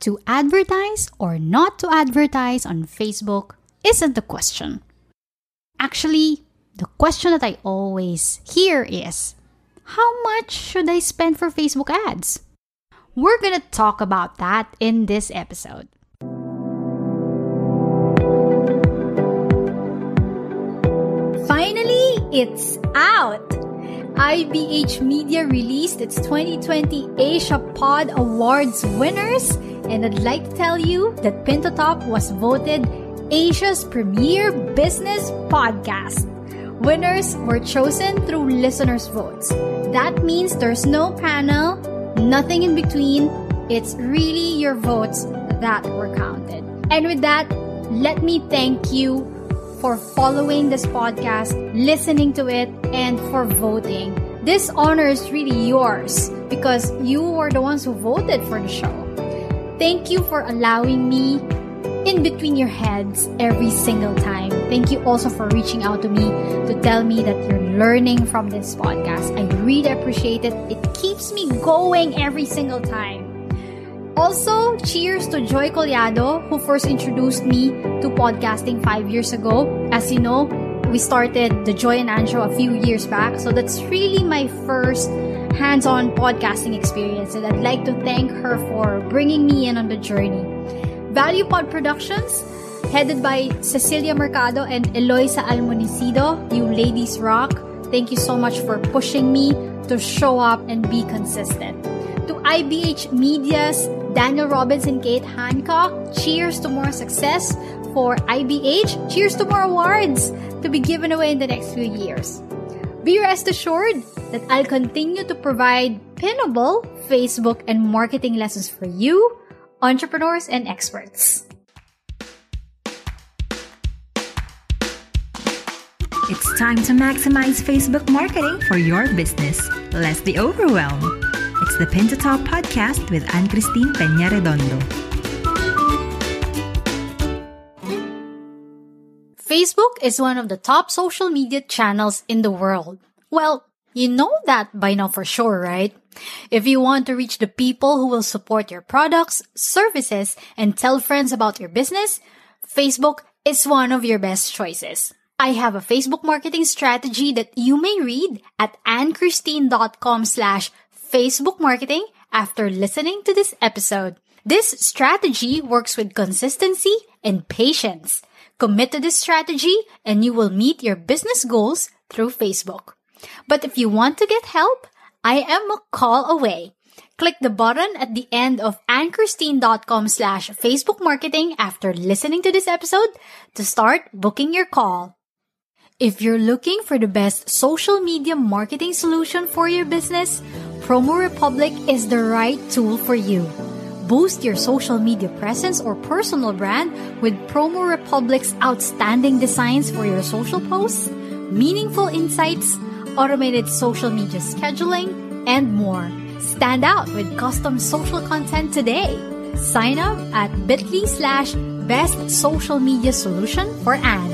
To advertise or not to advertise on Facebook isn't the question. Actually, the question that I always hear is how much should I spend for Facebook ads? We're gonna talk about that in this episode. Finally, it's out! IBH Media released its 2020 Asia Pod Awards winners, and I'd like to tell you that Pintotop was voted Asia's premier business podcast. Winners were chosen through listeners' votes. That means there's no panel, nothing in between. It's really your votes that were counted. And with that, let me thank you for following this podcast, listening to it, and for voting. This honor is really yours because you were the ones who voted for the show. Thank you for allowing me in between your heads every single time. Thank you also for reaching out to me to tell me that you're learning from this podcast. I really appreciate it. It keeps me going every single time. Also, cheers to Joy Collado, who first introduced me to podcasting five years ago. As you know, we started the Joy and Ann show a few years back, so that's really my first hands-on podcasting experience, and I'd like to thank her for bringing me in on the journey. Value Pod Productions, headed by Cecilia Mercado and Eloisa Almonicido, you ladies rock. Thank you so much for pushing me to show up and be consistent. To IBH Media's Daniel Robbins and Kate Hancock, cheers to more success for IBH. Cheers to more awards to be given away in the next few years. Be rest assured that I'll continue to provide pinnable Facebook and marketing lessons for you, entrepreneurs, and experts. It's time to maximize Facebook marketing for your business. Less the overwhelm. It's the Pin to podcast with Ann Christine Peña Redondo. Facebook is one of the top social media channels in the world. Well, you know that by now for sure, right? If you want to reach the people who will support your products, services, and tell friends about your business, Facebook is one of your best choices. I have a Facebook marketing strategy that you may read at annchristine.com slash Facebook marketing after listening to this episode. This strategy works with consistency and patience. Commit to this strategy and you will meet your business goals through Facebook. But if you want to get help, I am a call away. Click the button at the end of annchristine.com slash Facebook marketing after listening to this episode to start booking your call. If you're looking for the best social media marketing solution for your business, Promo Republic is the right tool for you. Boost your social media presence or personal brand with Promo Republic's outstanding designs for your social posts, meaningful insights, automated social media scheduling, and more. Stand out with custom social content today. Sign up at bit.ly slash best social media solution for Ann.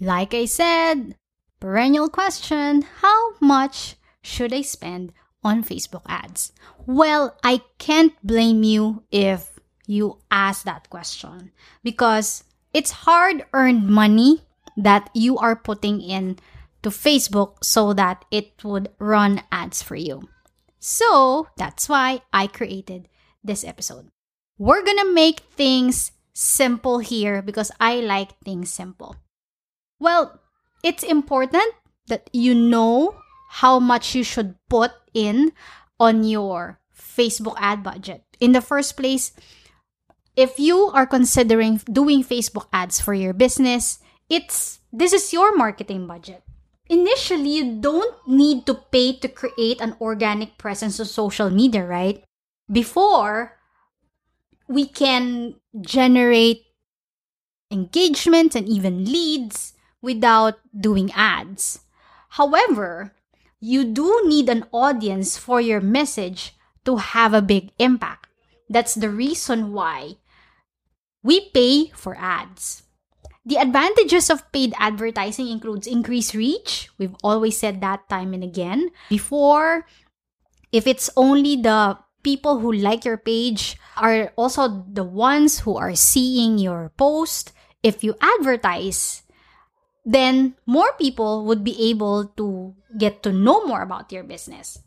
Like I said, perennial question, how much should I spend on Facebook ads? Well, I can't blame you if you ask that question because it's hard earned money that you are putting in to Facebook so that it would run ads for you. So that's why I created this episode. We're gonna make things simple here because I like things simple. Well, it's important that you know how much you should put in on your Facebook ad budget. In the first place, if you are considering doing Facebook ads for your business, it's this is your marketing budget. Initially, you don't need to pay to create an organic presence on social media, right? Before, we can generate engagement and even leads without doing ads. However, you do need an audience for your message to have a big impact. That's the reason why we pay for ads. The advantages of paid advertising includes increased reach. We've always said that time and again. Before, if it's only the people who like your page are also the ones who are seeing your post, if you advertise, then more people would be able to get to know more about your business.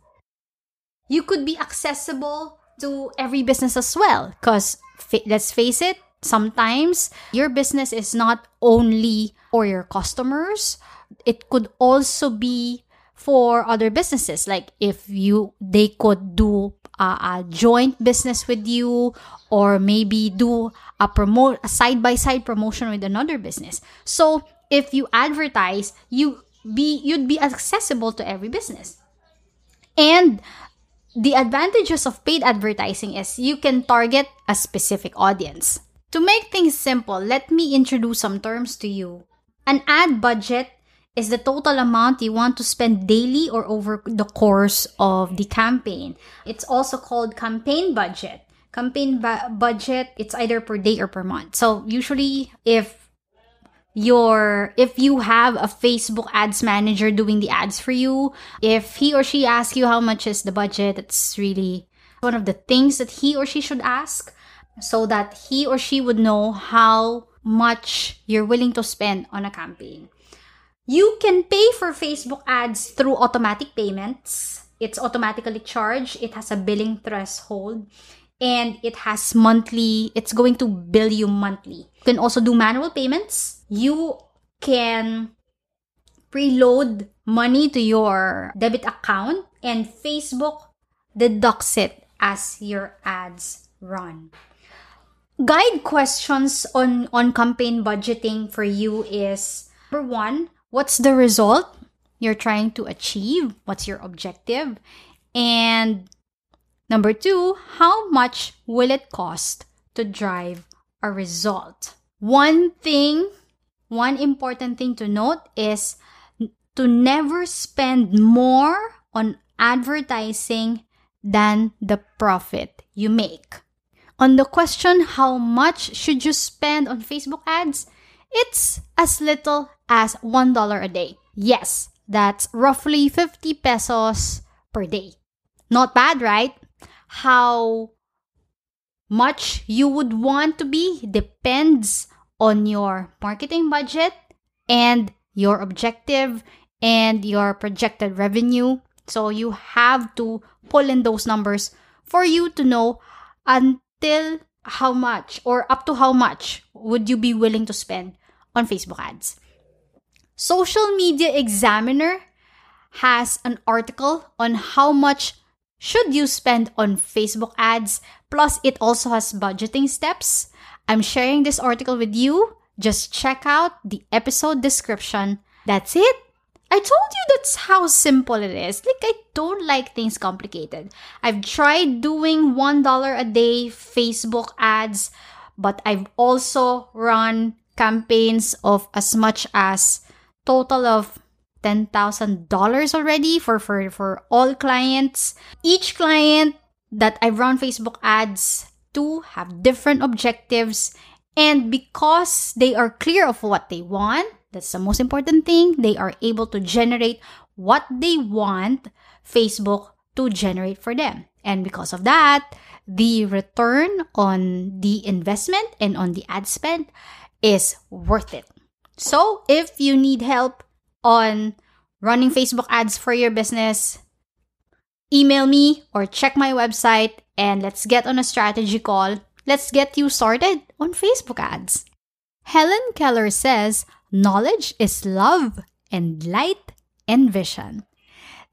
You could be accessible to every business as well because let's face it, sometimes your business is not only for your customers, it could also be for other businesses like if you they could do a joint business with you or maybe do a promote a side by side promotion with another business so if you advertise you be you'd be accessible to every business and the advantages of paid advertising is you can target a specific audience to make things simple let me introduce some terms to you an ad budget is the total amount you want to spend daily or over the course of the campaign. It's also called campaign budget. Campaign budget, it's either per day or per month. So usually if your if you have a Facebook ads manager doing the ads for you, if he or she asks you how much is the budget, it's really one of the things that he or she should ask so that he or she would know how much you're willing to spend on a campaign. You can pay for Facebook ads through automatic payments. It's automatically charged. It has a billing threshold and it has monthly, it's going to bill you monthly. You can also do manual payments. You can preload money to your debit account and Facebook deducts it as your ads run. Guide questions on, on campaign budgeting for you is number one, what's the result you're trying to achieve? What's your objective? And number two, how much will it cost to drive a result? One thing, one important thing to note is to never spend more on advertising than the profit you make. On the question, how much should you spend on Facebook ads? It's as little as $1 a day. Yes, that's roughly 50 pesos per day. Not bad, right? How much you would want to be depends on your marketing budget and your objective and your projected revenue. So you have to pull in those numbers for you to know until how much or up to how much would you be willing to spend on Facebook ads. Social Media Examiner has an article on how much should you spend on Facebook ads, plus it also has budgeting steps. I'm sharing this article with you. Just check out the episode description. That's it. I told you that's how simple it is. Like, I don't like things complicated. I've tried doing $1 a day Facebook ads, but I've also run campaigns of as much as total of $10,000 already for, for, for all clients. Each client that I've run Facebook ads to have different objectives. And because they are clear of what they want, that's the most important thing. They are able to generate what they want Facebook to generate for them. And because of that, the return on the investment and on the ad spend is worth it. So, if you need help on running Facebook ads for your business, email me or check my website and let's get on a strategy call. Let's get you started on Facebook ads. Helen Keller says, Knowledge is love and light and vision.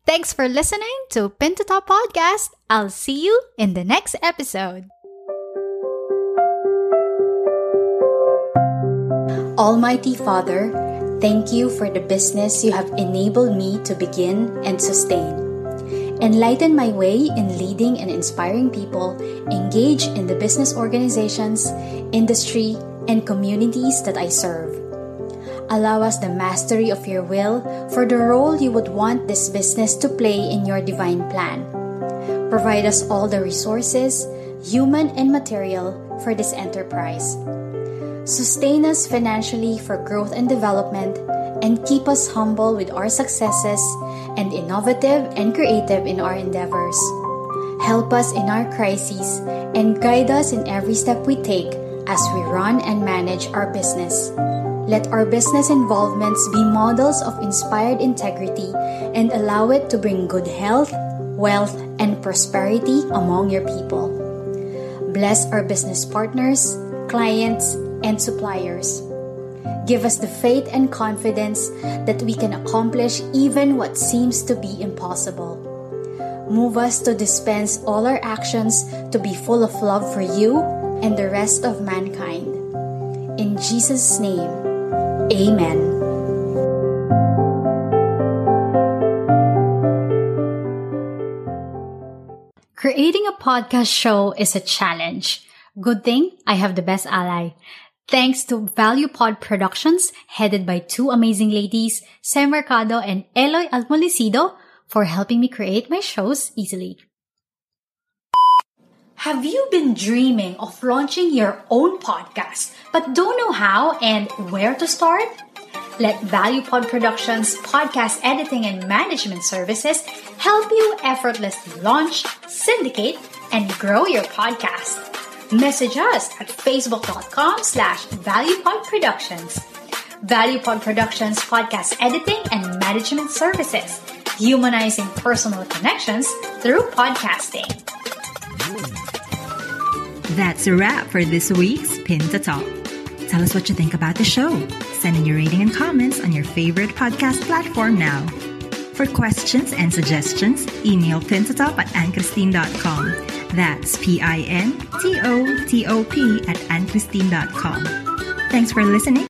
Thanks for listening to Pin Podcast. I'll see you in the next episode. Almighty Father, thank you for the business you have enabled me to begin and sustain. Enlighten my way in leading and inspiring people engage in the business organizations, industry, and communities that I serve. Allow us the mastery of your will for the role you would want this business to play in your divine plan. Provide us all the resources, human and material, for this enterprise. sustain us financially for growth and development, and keep us humble with our successes and innovative and creative in our endeavors. Help us in our crises and guide us in every step we take as we run and manage our business. Let our business involvements be models of inspired integrity and allow it to bring good health, wealth, and prosperity among your people. Bless our business partners, clients, and suppliers. Give us the faith and confidence that we can accomplish even what seems to be impossible. Move us to dispense all our actions to be full of love for you and the rest of mankind. In Jesus' name, Amen. Creating a podcast show is a challenge. Good thing I have the best ally. Thanks to Value Pod Productions, headed by two amazing ladies, Sam Mercado and Eloy Almolicido, for helping me create my shows easily. Have you been dreaming of launching your own podcast, but don't know how and where to start? Let ValuePod Productions podcast editing and management services help you effortlessly launch, syndicate, and grow your podcast. Message us at facebook.com slash valuepodproductions. ValuePod Productions podcast editing and management services, humanizing personal connections through podcasting. That's a wrap for this week's Pin to Top. Tell us what you think about the show. Send in your rating and comments on your favorite podcast platform now. For questions and suggestions, email pintotop at annchristine.com. That's P-I-N-T-O-T-O-P at annchristine.com. Thanks for listening.